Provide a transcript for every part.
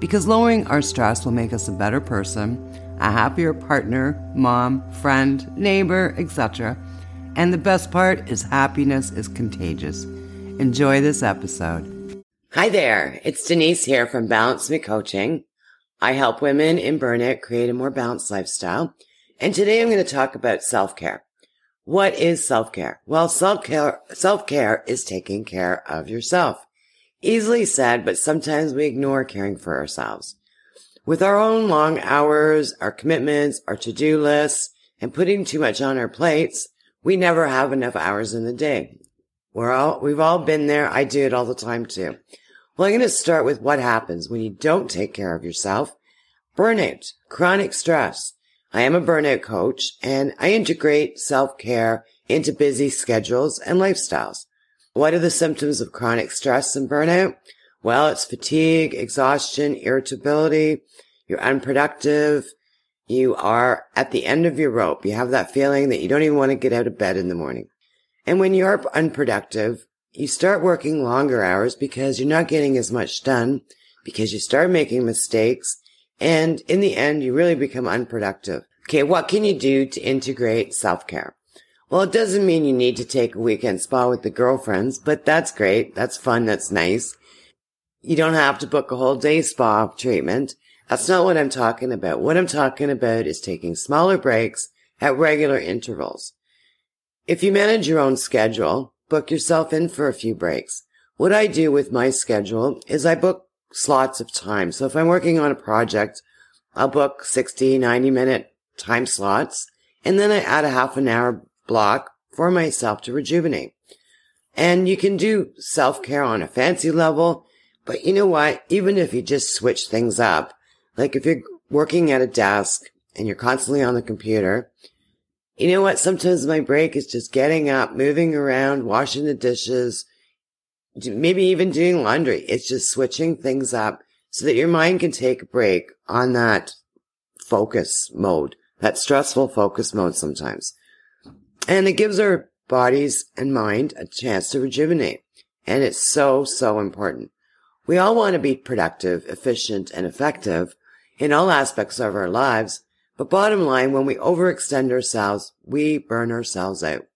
because lowering our stress will make us a better person, a happier partner, mom, friend, neighbor, etc. And the best part is happiness is contagious. Enjoy this episode. Hi there, it's Denise here from Balance Me Coaching. I help women in burnout create a more balanced lifestyle. And today I'm going to talk about self-care. What is self-care? Well, self-care, self-care is taking care of yourself. Easily said, but sometimes we ignore caring for ourselves. With our own long hours, our commitments, our to-do lists, and putting too much on our plates, we never have enough hours in the day. We're all, we've all been there. I do it all the time too. Well, I'm going to start with what happens when you don't take care of yourself. Burnout, chronic stress. I am a burnout coach and I integrate self-care into busy schedules and lifestyles. What are the symptoms of chronic stress and burnout? Well, it's fatigue, exhaustion, irritability. You're unproductive. You are at the end of your rope. You have that feeling that you don't even want to get out of bed in the morning. And when you're unproductive, you start working longer hours because you're not getting as much done, because you start making mistakes, and in the end, you really become unproductive. Okay, what can you do to integrate self-care? Well, it doesn't mean you need to take a weekend spa with the girlfriends, but that's great. That's fun. That's nice. You don't have to book a whole day spa treatment. That's not what I'm talking about. What I'm talking about is taking smaller breaks at regular intervals. If you manage your own schedule, book yourself in for a few breaks. What I do with my schedule is I book slots of time. So if I'm working on a project, I'll book 60, 90 minute time slots. And then I add a half an hour block for myself to rejuvenate. And you can do self care on a fancy level. But you know what? Even if you just switch things up, like if you're working at a desk and you're constantly on the computer, you know what? Sometimes my break is just getting up, moving around, washing the dishes, maybe even doing laundry. It's just switching things up so that your mind can take a break on that focus mode, that stressful focus mode sometimes. And it gives our bodies and mind a chance to rejuvenate. And it's so, so important. We all want to be productive, efficient, and effective in all aspects of our lives, but bottom line, when we overextend ourselves, we burn ourselves out.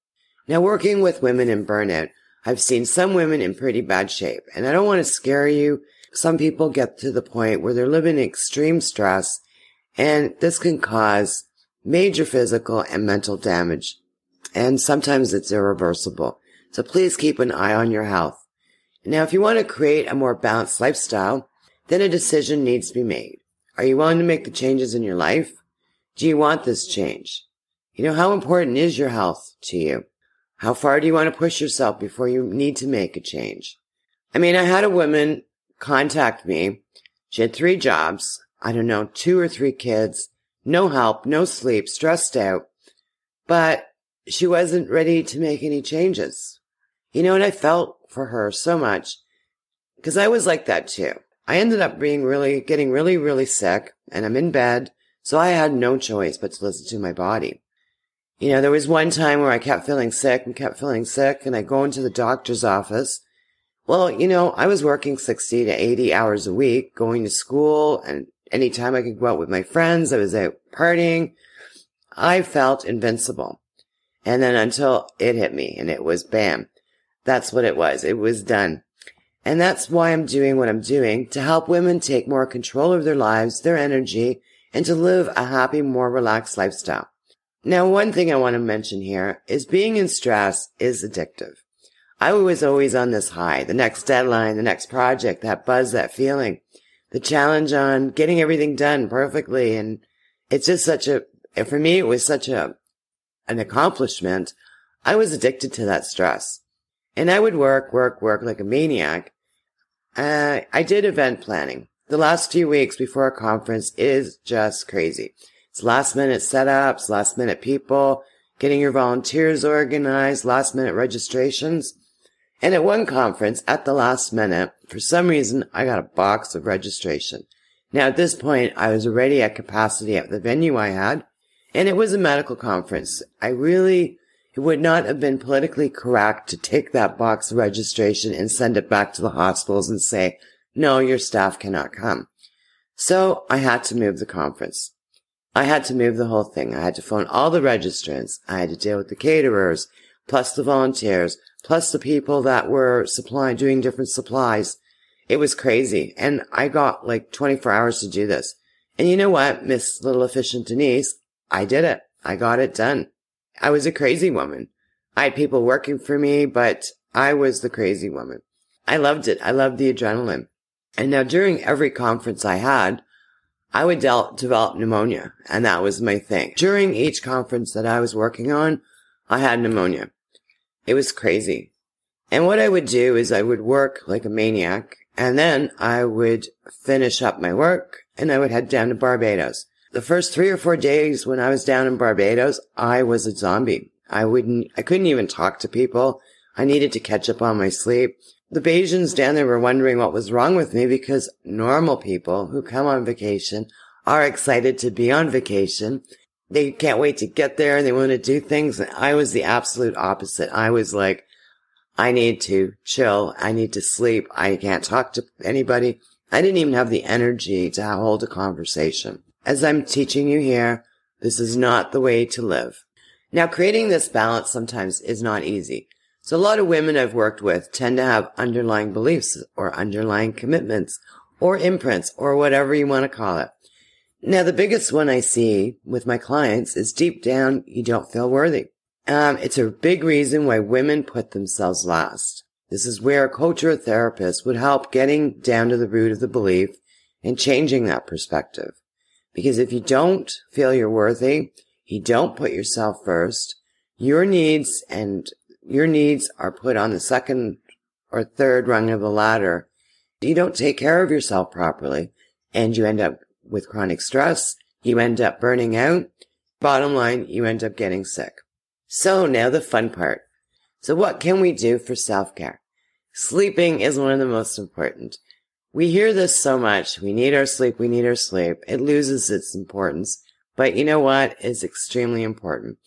Now, working with women in burnout, I've seen some women in pretty bad shape, and I don't want to scare you. Some people get to the point where they're living in extreme stress, and this can cause major physical and mental damage. And sometimes it's irreversible. So please keep an eye on your health. Now, if you want to create a more balanced lifestyle, then a decision needs to be made. Are you willing to make the changes in your life? Do you want this change? You know, how important is your health to you? How far do you want to push yourself before you need to make a change? I mean, I had a woman contact me. She had three jobs. I don't know, two or three kids, no help, no sleep, stressed out, but she wasn't ready to make any changes. You know, and I felt for her so much because I was like that too. I ended up being really, getting really, really sick and I'm in bed so I had no choice but to listen to my body. You know, there was one time where I kept feeling sick and kept feeling sick and I go into the doctor's office. Well, you know, I was working 60 to 80 hours a week, going to school and anytime I could go out with my friends, I was out partying. I felt invincible. And then until it hit me and it was bam. That's what it was. It was done. And that's why I'm doing what I'm doing to help women take more control of their lives, their energy, and to live a happy, more relaxed lifestyle. Now, one thing I want to mention here is being in stress is addictive. I was always on this high, the next deadline, the next project, that buzz, that feeling, the challenge on getting everything done perfectly. And it's just such a, for me, it was such a, an accomplishment. I was addicted to that stress and I would work, work, work like a maniac. Uh, I did event planning the last few weeks before a conference is just crazy. It's last minute setups, last minute people, getting your volunteers organized, last minute registrations. And at one conference, at the last minute, for some reason, I got a box of registration. Now at this point, I was already at capacity at the venue I had, and it was a medical conference. I really, it would not have been politically correct to take that box of registration and send it back to the hospitals and say, no, your staff cannot come. So I had to move the conference. I had to move the whole thing. I had to phone all the registrants. I had to deal with the caterers, plus the volunteers, plus the people that were supplying, doing different supplies. It was crazy. And I got like 24 hours to do this. And you know what, Miss Little Efficient Denise? I did it. I got it done. I was a crazy woman. I had people working for me, but I was the crazy woman. I loved it. I loved the adrenaline. And now during every conference I had, I would de- develop pneumonia, and that was my thing. During each conference that I was working on, I had pneumonia. It was crazy. And what I would do is I would work like a maniac, and then I would finish up my work, and I would head down to Barbados. The first three or four days when I was down in Barbados, I was a zombie. I wouldn't, I couldn't even talk to people. I needed to catch up on my sleep. The Bajans down there were wondering what was wrong with me because normal people who come on vacation are excited to be on vacation. They can't wait to get there and they want to do things. And I was the absolute opposite. I was like, I need to chill. I need to sleep. I can't talk to anybody. I didn't even have the energy to hold a conversation. As I'm teaching you here, this is not the way to live. Now, creating this balance sometimes is not easy. So a lot of women I've worked with tend to have underlying beliefs or underlying commitments or imprints or whatever you want to call it. Now, the biggest one I see with my clients is deep down, you don't feel worthy. Um, it's a big reason why women put themselves last. This is where a coach or a therapist would help getting down to the root of the belief and changing that perspective. Because if you don't feel you're worthy, you don't put yourself first, your needs and your needs are put on the second or third rung of the ladder, you don't take care of yourself properly and you end up with chronic stress. You end up burning out. Bottom line, you end up getting sick. So now the fun part. So what can we do for self-care? Sleeping is one of the most important. We hear this so much. We need our sleep. We need our sleep. It loses its importance. But you know what is extremely important?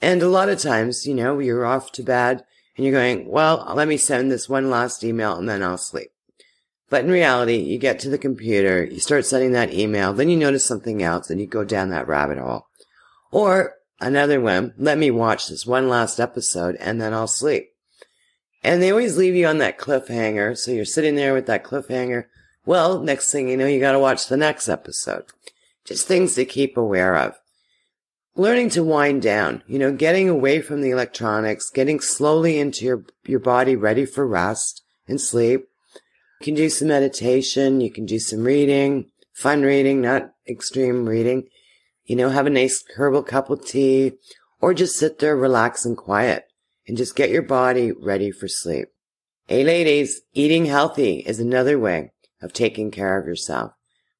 And a lot of times, you know, you're off to bed and you're going, well, let me send this one last email and then I'll sleep. But in reality, you get to the computer, you start sending that email, then you notice something else and you go down that rabbit hole. Or another one, let me watch this one last episode and then I'll sleep. And they always leave you on that cliffhanger. So you're sitting there with that cliffhanger. Well, next thing you know, you got to watch the next episode. Just things to keep aware of learning to wind down, you know, getting away from the electronics, getting slowly into your, your body ready for rest and sleep. You can do some meditation. You can do some reading, fun reading, not extreme reading. You know, have a nice herbal cup of tea or just sit there, relax and quiet and just get your body ready for sleep. Hey ladies, eating healthy is another way of taking care of yourself.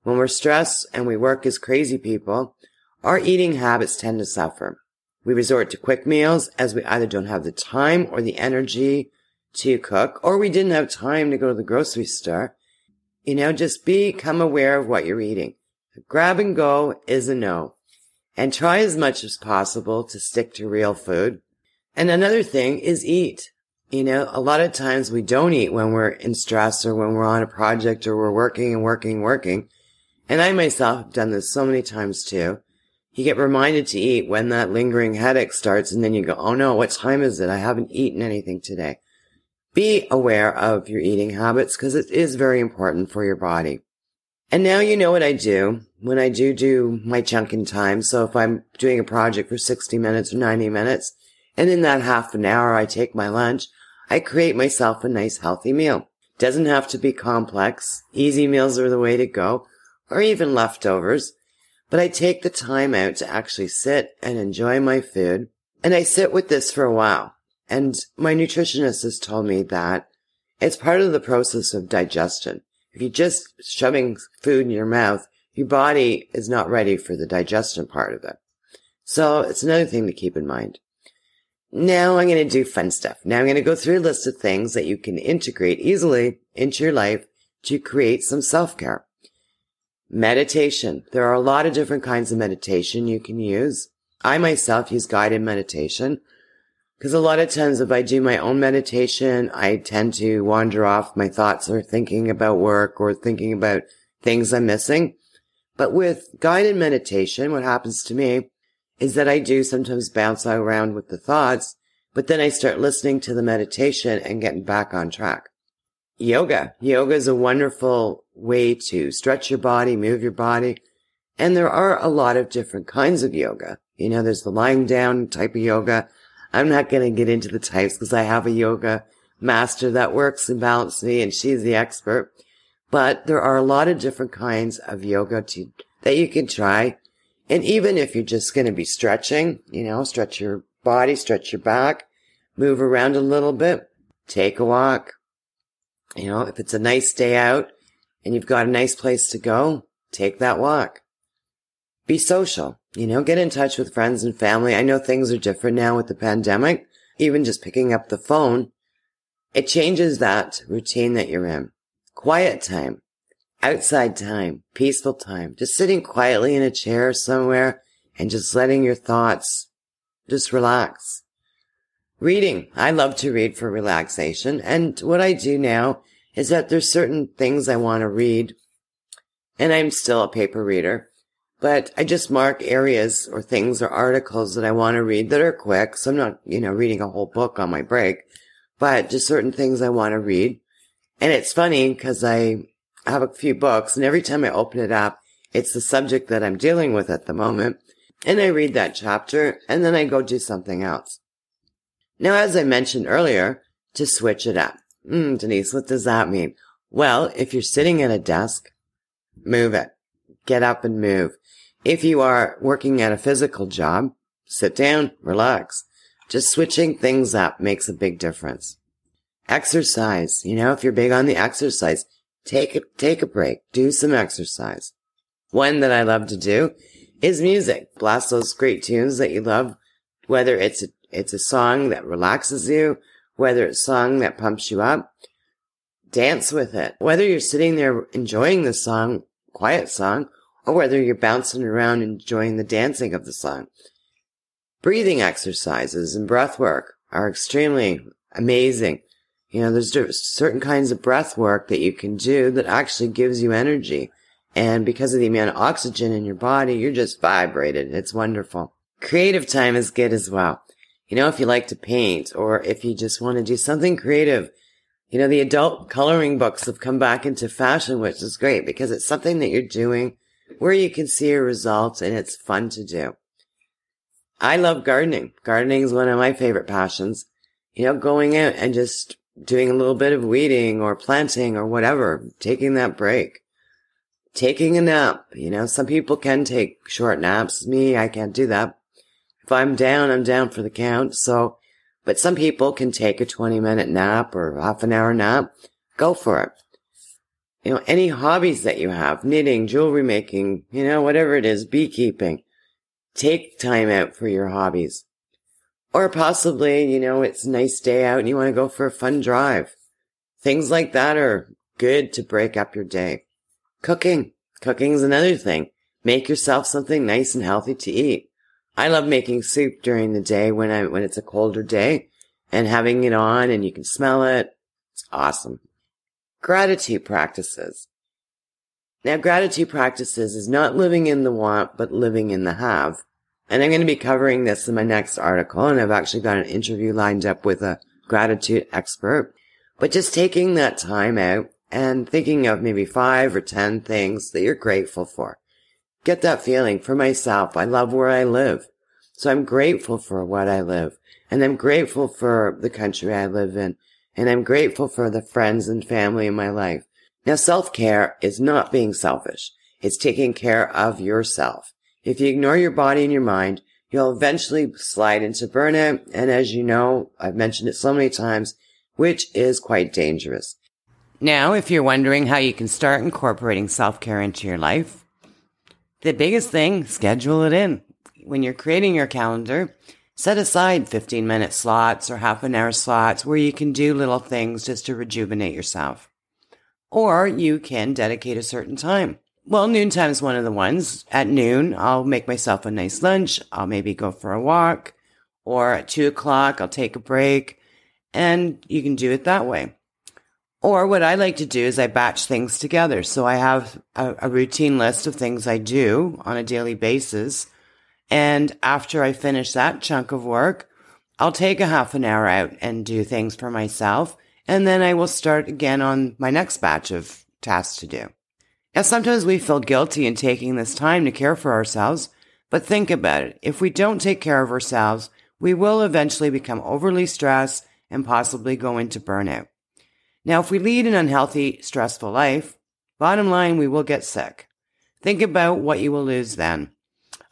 When we're stressed and we work as crazy people, our eating habits tend to suffer. We resort to quick meals as we either don't have the time or the energy to cook, or we didn't have time to go to the grocery store. You know, just become aware of what you're eating. Grab and go is a no. And try as much as possible to stick to real food. And another thing is eat. You know, a lot of times we don't eat when we're in stress or when we're on a project or we're working and working working. And I myself have done this so many times too you get reminded to eat when that lingering headache starts and then you go, oh no, what time is it? I haven't eaten anything today. Be aware of your eating habits because it is very important for your body. And now you know what I do when I do do my chunking time. So if I'm doing a project for 60 minutes or 90 minutes and in that half an hour I take my lunch, I create myself a nice healthy meal. Doesn't have to be complex. Easy meals are the way to go or even leftovers. But I take the time out to actually sit and enjoy my food. And I sit with this for a while. And my nutritionist has told me that it's part of the process of digestion. If you're just shoving food in your mouth, your body is not ready for the digestion part of it. So it's another thing to keep in mind. Now I'm going to do fun stuff. Now I'm going to go through a list of things that you can integrate easily into your life to create some self-care. Meditation. There are a lot of different kinds of meditation you can use. I myself use guided meditation because a lot of times if I do my own meditation, I tend to wander off. My thoughts are thinking about work or thinking about things I'm missing. But with guided meditation, what happens to me is that I do sometimes bounce around with the thoughts, but then I start listening to the meditation and getting back on track. Yoga. Yoga is a wonderful way to stretch your body, move your body. And there are a lot of different kinds of yoga. You know, there's the lying down type of yoga. I'm not going to get into the types because I have a yoga master that works and balances me and she's the expert. But there are a lot of different kinds of yoga to, that you can try and even if you're just going to be stretching, you know, stretch your body, stretch your back, move around a little bit, take a walk. You know, if it's a nice day out and you've got a nice place to go, take that walk. Be social, you know, get in touch with friends and family. I know things are different now with the pandemic. Even just picking up the phone, it changes that routine that you're in. Quiet time outside time, peaceful time, just sitting quietly in a chair somewhere and just letting your thoughts just relax. Reading. I love to read for relaxation. And what I do now is that there's certain things I want to read and I'm still a paper reader, but I just mark areas or things or articles that I want to read that are quick. So I'm not, you know, reading a whole book on my break, but just certain things I want to read. And it's funny because I have a few books and every time I open it up, it's the subject that I'm dealing with at the moment. And I read that chapter and then I go do something else. Now, as I mentioned earlier, to switch it up. Mm, Denise, what does that mean? Well, if you're sitting at a desk, move it. Get up and move. If you are working at a physical job, sit down, relax. Just switching things up makes a big difference. Exercise. You know, if you're big on the exercise, Take a, take a break. Do some exercise. One that I love to do is music. Blast those great tunes that you love, whether it's a, it's a song that relaxes you, whether it's a song that pumps you up. Dance with it. Whether you're sitting there enjoying the song, quiet song, or whether you're bouncing around enjoying the dancing of the song. Breathing exercises and breath work are extremely amazing. You know, there's certain kinds of breath work that you can do that actually gives you energy. And because of the amount of oxygen in your body, you're just vibrated. It's wonderful. Creative time is good as well. You know, if you like to paint or if you just want to do something creative, you know, the adult coloring books have come back into fashion, which is great because it's something that you're doing where you can see your results and it's fun to do. I love gardening. Gardening is one of my favorite passions. You know, going out and just doing a little bit of weeding or planting or whatever, taking that break, taking a nap. You know, some people can take short naps. Me, I can't do that. If I'm down, I'm down for the count. So, but some people can take a 20 minute nap or half an hour nap. Go for it. You know, any hobbies that you have, knitting, jewelry making, you know, whatever it is, beekeeping, take time out for your hobbies. Or possibly, you know, it's a nice day out and you want to go for a fun drive. Things like that are good to break up your day. Cooking. Cooking is another thing. Make yourself something nice and healthy to eat. I love making soup during the day when I, when it's a colder day and having it on and you can smell it. It's awesome. Gratitude practices. Now, gratitude practices is not living in the want, but living in the have. And I'm going to be covering this in my next article. And I've actually got an interview lined up with a gratitude expert. But just taking that time out and thinking of maybe five or 10 things that you're grateful for. Get that feeling for myself. I love where I live. So I'm grateful for what I live. And I'm grateful for the country I live in. And I'm grateful for the friends and family in my life. Now self-care is not being selfish. It's taking care of yourself. If you ignore your body and your mind, you'll eventually slide into burnout. And as you know, I've mentioned it so many times, which is quite dangerous. Now, if you're wondering how you can start incorporating self care into your life, the biggest thing, schedule it in. When you're creating your calendar, set aside 15 minute slots or half an hour slots where you can do little things just to rejuvenate yourself. Or you can dedicate a certain time. Well, noontime is one of the ones. At noon, I'll make myself a nice lunch. I'll maybe go for a walk. Or at two o'clock, I'll take a break. And you can do it that way. Or what I like to do is I batch things together. So I have a, a, routine list of things I do on a daily basis. And after I finish that chunk of work, I'll take a half an hour out and do things for myself. And then I will start again on my next batch of tasks to do. Now, sometimes we feel guilty in taking this time to care for ourselves, but think about it. If we don't take care of ourselves, we will eventually become overly stressed and possibly go into burnout. Now, if we lead an unhealthy, stressful life, bottom line, we will get sick. Think about what you will lose then.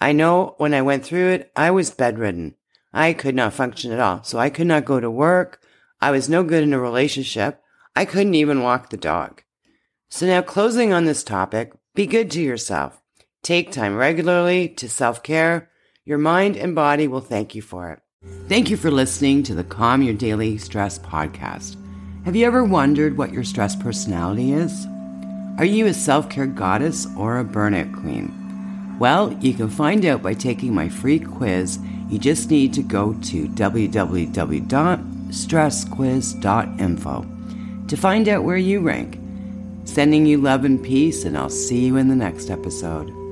I know when I went through it, I was bedridden. I could not function at all. So I could not go to work. I was no good in a relationship. I couldn't even walk the dog. So now closing on this topic, be good to yourself. Take time regularly to self care. Your mind and body will thank you for it. Thank you for listening to the Calm Your Daily Stress podcast. Have you ever wondered what your stress personality is? Are you a self care goddess or a burnout queen? Well, you can find out by taking my free quiz. You just need to go to www.stressquiz.info to find out where you rank. Sending you love and peace, and I'll see you in the next episode.